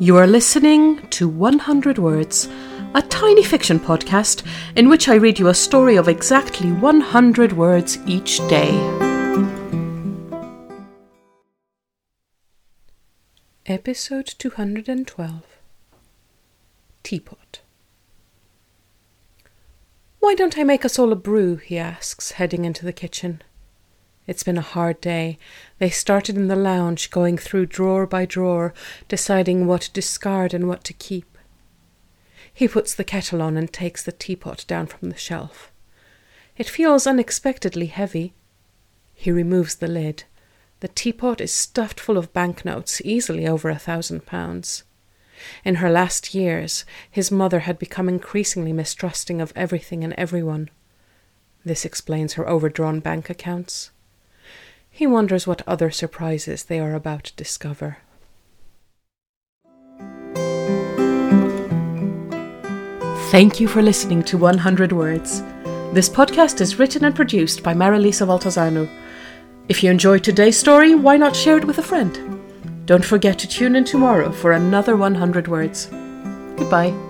You are listening to 100 Words, a tiny fiction podcast in which I read you a story of exactly 100 words each day. Episode 212 Teapot. Why don't I make us all a brew? he asks, heading into the kitchen. It's been a hard day. They started in the lounge, going through drawer by drawer, deciding what to discard and what to keep. He puts the kettle on and takes the teapot down from the shelf. It feels unexpectedly heavy. He removes the lid. The teapot is stuffed full of banknotes, easily over a thousand pounds. In her last years, his mother had become increasingly mistrusting of everything and everyone. This explains her overdrawn bank accounts. He wonders what other surprises they are about to discover. Thank you for listening to 100 Words. This podcast is written and produced by Marilisa Valtazanou. If you enjoyed today's story, why not share it with a friend? Don't forget to tune in tomorrow for another 100 Words. Goodbye.